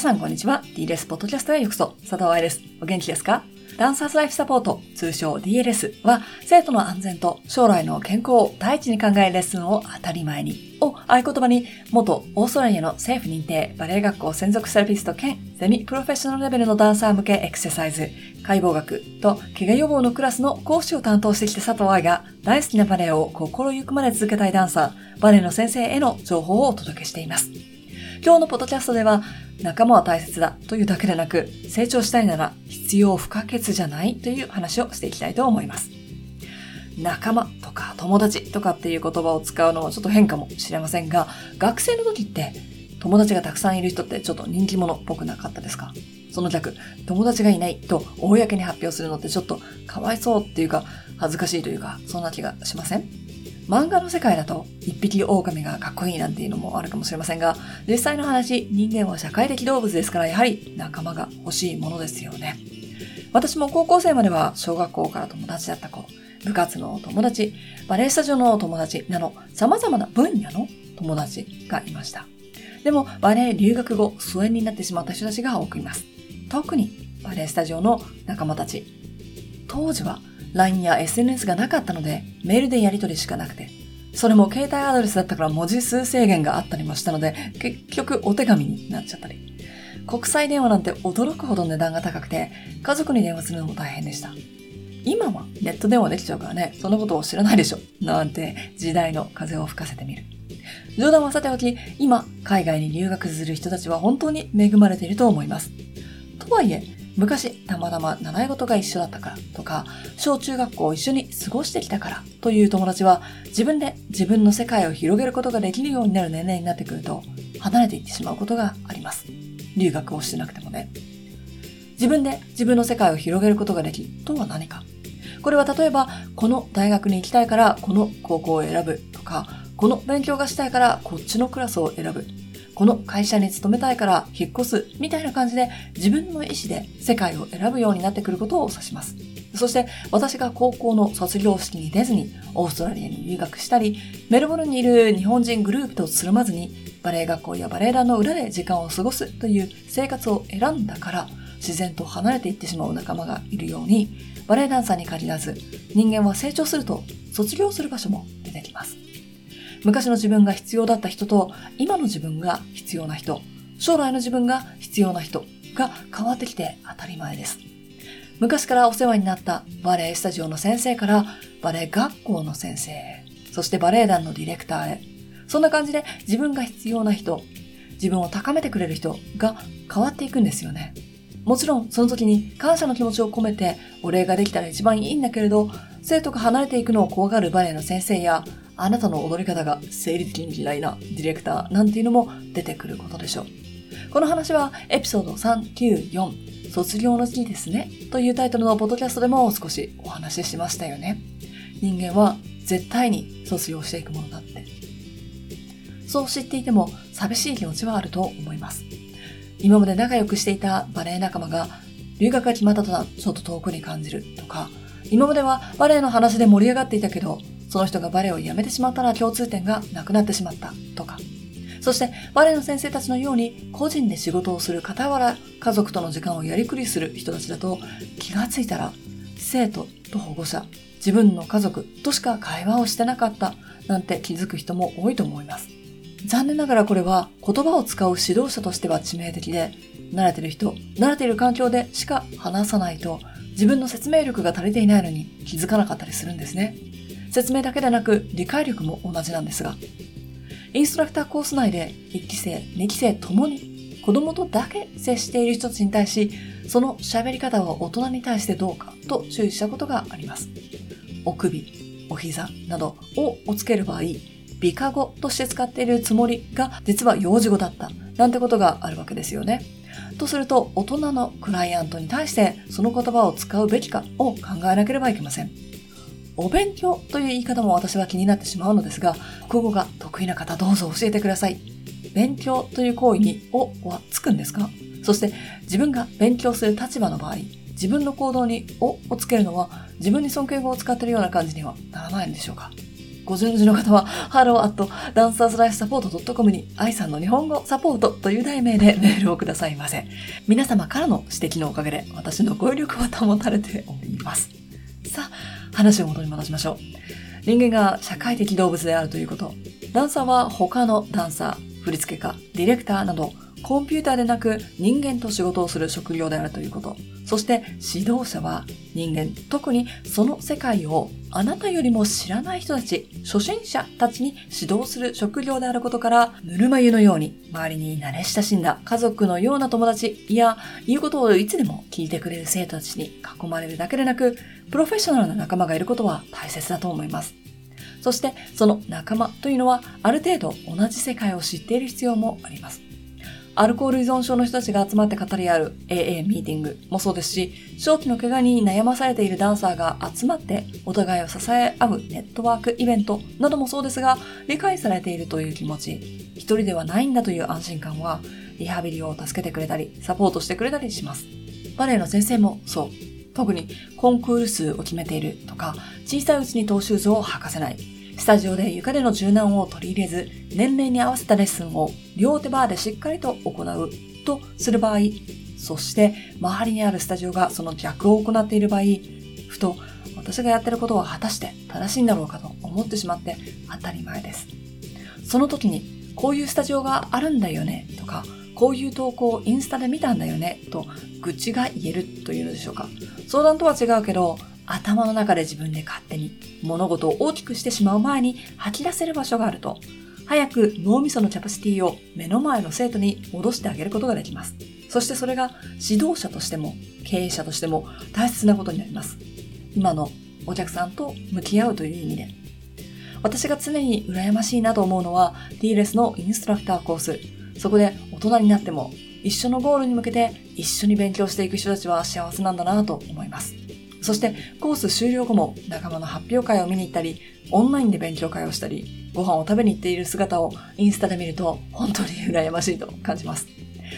さんこんにちは。DLS ポッドキャストへようこそ。佐藤愛です。お元気ですか？ダンサーズライフサポート、通称 DLS は、生徒の安全と将来の健康を第一に考えるレッスンを当たり前に、を合言葉に、元オーストラリアの政府認定バレエ学校専属セラピスト兼セミプロフェッショナルレベルのダンサー向けエクササイズ、解剖学と怪我予防のクラスの講師を担当してきた佐藤愛が、大好きなバレエを心ゆくまで続けたいダンサー、バレエの先生への情報をお届けしています。今日のポッドキャストでは、仲間は大切だというだけでなく、成長したいなら必要不可欠じゃないという話をしていきたいと思います。仲間とか友達とかっていう言葉を使うのはちょっと変かもしれませんが、学生の時って友達がたくさんいる人ってちょっと人気者っぽくなかったですか？その逆、友達がいないと公に発表するのってちょっとかわいそうっていうか恥ずかしいというかそんな気がしません？漫画の世界だと一匹狼がかっこいいなんていうのもあるかもしれませんが、実際の話、人間は社会的動物ですからやはり仲間が欲しいものですよね。私も高校生までは小学校から友達だった子、部活の友達、バレエスタジオの友達など様々な分野の友達がいました。でもバレエ留学後疎遠になってしまった人たちが多くいます。特にバレエスタジオの仲間たち。当時は LINE や SNS がなかったので、メールでやり取りしかなくて、それも携帯アドレスだったから文字数制限があったりもしたので、結局お手紙になっちゃったり。国際電話なんて驚くほど値段が高くて、家族に電話するのも大変でした。今はネット電話できちゃうからね、そんなことを知らないでしょ。なんて時代の風を吹かせてみる。冗談はさておき、今、海外に留学する人たちは本当に恵まれていると思います。とはいえ、昔たまたま習い事が一緒だったからとか、小中学校を一緒に過ごしてきたからという友達は自分で自分の世界を広げることができるようになる年齢になってくると離れていってしまうことがあります。留学をしてなくてもね。自分で自分の世界を広げることができるとは何か。これは例えば、この大学に行きたいからこの高校を選ぶとか、この勉強がしたいからこっちのクラスを選ぶこの会社に勤めたいから引っ越すみたいな感じで自分の意思で世界を選ぶようになってくることを指します。そして私が高校の卒業式に出ずにオーストラリアに留学したり、メルボルンにいる日本人グループとつるまずにバレエ学校やバレエ団の裏で時間を過ごすという生活を選んだから自然と離れていってしまう仲間がいるようにバレエダンサーに限らず人間は成長すると卒業する場所も出てきます。昔の自分が必要だった人と今の自分が必要な人、将来の自分が必要な人が変わってきて当たり前です。昔からお世話になったバレエスタジオの先生からバレエ学校の先生へ、そしてバレエ団のディレクターへ、そんな感じで自分が必要な人、自分を高めてくれる人が変わっていくんですよね。もちろんその時に感謝の気持ちを込めてお礼ができたら一番いいんだけれど、生徒が離れていくのを怖がるバレエの先生やあなたの踊り方が生理的に嫌いなディレクターなんていうのも出てくることでしょう。この話はエピソード394卒業の時期ですねというタイトルのポッドキャストでも少しお話ししましたよね。人間は絶対に卒業していくものだって。そう知っていても寂しい気持ちはあると思います。今まで仲良くしていたバレエ仲間が留学が決まったとはちょっと遠くに感じるとか、今まではバレエの話で盛り上がっていたけど、その人がバレエをやめてしまったら共通点がなくなってしまったとか。そしてバレエの先生たちのように個人で仕事をする傍ら家族との時間をやりくりする人たちだと気がついたら生徒と保護者、自分の家族としか会話をしてなかったなんて気づく人も多いと思います。残念ながらこれは言葉を使う指導者としては致命的で、慣れてる人、慣れている環境でしか話さないと自分の説明力が足りていないのに気づかなかったりするんですね。説明だけでなく理解力も同じなんですが、インストラクターコース内で1期生、2期生ともに子供とだけ接している人たちに対し、その喋り方は大人に対してどうかと注意したことがあります。お首、お膝などをおつける場合、美化語として使っているつもりが実は幼児語だったなんてことがあるわけですよね。とすると大人のクライアントに対してその言葉を使うべきかを考えなければいけません。お勉強という言い方も私は気になってしまうのですが、国語が得意な方どうぞ教えてください。勉強という行為におはつくんですか？そして自分が勉強する立場の場合、自分の行動におをつけるのは自分に尊敬語を使っているような感じにはならないんでしょうか？ご存知の方は、hello.dancerslifesupport.com に愛さんの日本語サポートという題名でメールをくださいませ。皆様からの指摘のおかげで私の語彙力は保たれております。話を元に戻しましょう。人間が社会的動物であるということ。ダンサーは他のダンサー、振付家、ディレクターなどコンピューターでなく人間と仕事をする職業であるということ。そして指導者は人間、特にその世界をあなたよりも知らない人たち、初心者たちに指導する職業であることから、ぬるま湯のように周りに慣れ親しんだ家族のような友達いや言うことをいつでも聞いてくれる生徒たちに囲まれるだけでなく、プロフェッショナルな仲間がいることは大切だと思います。そしてその仲間というのはある程度同じ世界を知っている必要もあります。アルコール依存症の人たちが集まって語り合う AA ミーティングもそうですし、長期の怪我に悩まされているダンサーが集まってお互いを支え合うネットワークイベントなどもそうですが、理解されているという気持ち、一人ではないんだという安心感は、リハビリを助けてくれたり、サポートしてくれたりします。バレエの先生もそう。特にコンクール数を決めているとか、小さいうちにトーシューズを履かせない。スタジオで床での柔軟を取り入れず、年齢に合わせたレッスンを両手バーでしっかりと行うとする場合、そして周りにあるスタジオがその逆を行っている場合、ふと私がやってることは果たして正しいんだろうかと思ってしまって当たり前です。その時に、こういうスタジオがあるんだよねとか、こういう投稿をインスタで見たんだよねと愚痴が言えるというのでしょうか。相談とは違うけど、頭の中で自分で勝手に物事を大きくしてしまう前に吐き出せる場所があると、早く脳みそのキャパシティを目の前の生徒に戻してあげることができます。そしてそれが指導者としても経営者としても大切なことになります。今のお客さんと向き合うという意味で。私が常に羨ましいなと思うのは DLS のインストラクターコース。そこで大人になっても一緒のゴールに向けて一緒に勉強していく人たちは幸せなんだなと思います。そしてコース終了後も仲間の発表会を見に行ったり、オンラインで勉強会をしたり、ご飯を食べに行っている姿をインスタで見ると本当に羨ましいと感じます。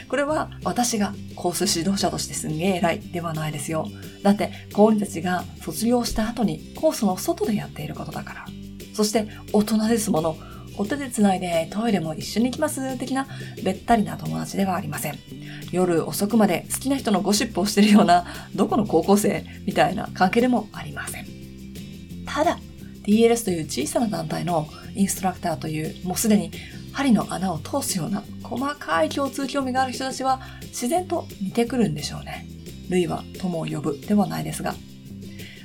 これは私がコース指導者としてすんげえ偉いではないですよ。だって、高2たちが卒業した後にコースの外でやっていることだから。そして大人ですもの。お手で繋いでトイレも一緒に行きます的なべったりな友達ではありません。夜遅くまで好きな人のゴシップをしてるようなどこの高校生みたいな関係でもありません。ただ、DLS という小さな団体のインストラクターというもうすでに針の穴を通すような細かい共通興味がある人たちは自然と似てくるんでしょうね。類は友を呼ぶではないですが。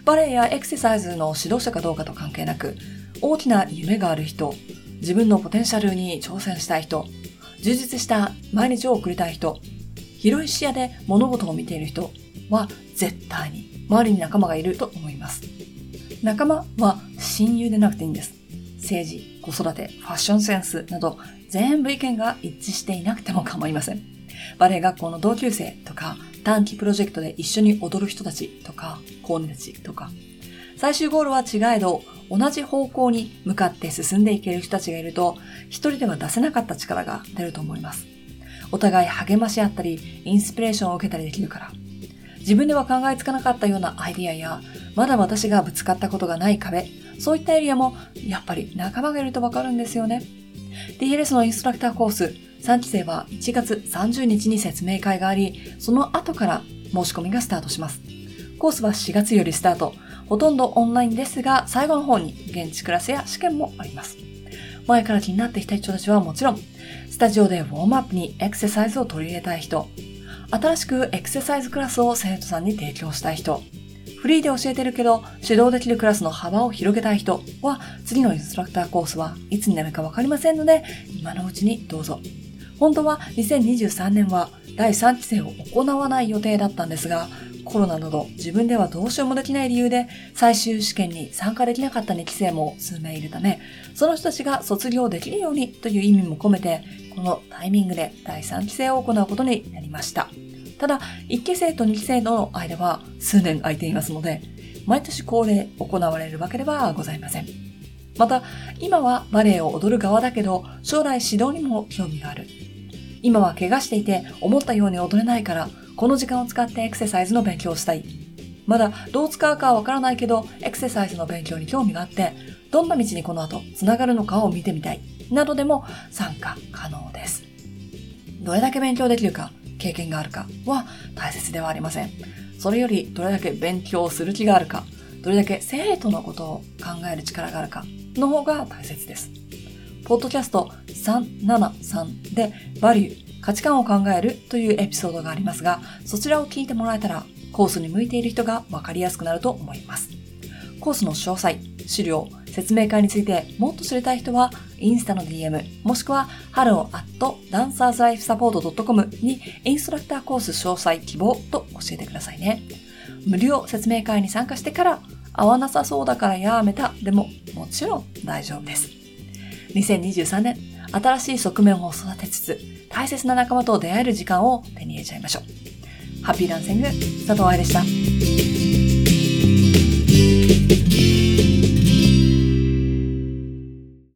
バレエやエクササイズの指導者かどうかと関係なく、大きな夢がある人、自分のポテンシャルに挑戦したい人、充実した毎日を送りたい人、広い視野で物事を見ている人は絶対に周りに仲間がいると思います。仲間は親友でなくていいんです。政治、子育て、ファッションセンスなど全部意見が一致していなくても構いません。バレエ学校の同級生とか短期プロジェクトで一緒に踊る人たちとか、高2たちとか、最終ゴールは違えど、同じ方向に向かって進んでいける人たちがいると、一人では出せなかった力が出ると思います。お互い励まし合ったり、インスピレーションを受けたりできるから。自分では考えつかなかったようなアイディアや、まだ私がぶつかったことがない壁、そういったエリアも、やっぱり仲間がいるとわかるんですよね。DLS のインストラクターコース、3期生は1月30日に説明会があり、その後から申し込みがスタートします。コースは4月よりスタート。ほとんどオンラインですが、最後の方に現地クラスや試験もあります。前から気になってきた人たちはもちろん、スタジオでウォームアップにエクササイズを取り入れたい人、新しくエクササイズクラスを生徒さんに提供したい人、フリーで教えてるけど指導できるクラスの幅を広げたい人は次のインストラクターコースはいつになるかわかりませんので今のうちにどうぞ。本当は2023年は第3期生を行わない予定だったんですがコロナなど自分ではどうしようもできない理由で最終試験に参加できなかった2期生も数名いるため、その人たちが卒業できるようにという意味も込めて、このタイミングで第3期生を行うことになりました。ただ、1期生と2期生の間は数年空いていますので、毎年恒例行われるわけではございません。また、今はバレエを踊る側だけど、将来指導にも興味がある。今は怪我していて思ったように踊れないから、この時間を使ってエクササイズの勉強をしたい。まだどう使うかはわからないけど、エクササイズの勉強に興味があって、どんな道にこの後つながるのかを見てみたいなどでも参加可能です。どれだけ勉強できるか、経験があるかは大切ではありません。それよりどれだけ勉強する気があるか、どれだけ生徒のことを考える力があるかの方が大切です。ポッドキャスト373でバリュー、価値観を考えるというエピソードがありますが、そちらを聞いてもらえたらコースに向いている人がわかりやすくなると思います。コースの詳細、資料、説明会についてもっと知りたい人は、インスタの DM、もしくは hello.dancerslifesupport.com にインストラクターコース詳細希望と教えてくださいね。無料説明会に参加してから合わなさそうだからやめたでももちろん大丈夫です。2023年、新しい側面を育てつつ、大切な仲間と出会える時間を手に入れちゃいましょう。ハッピーランシング、佐藤愛でした。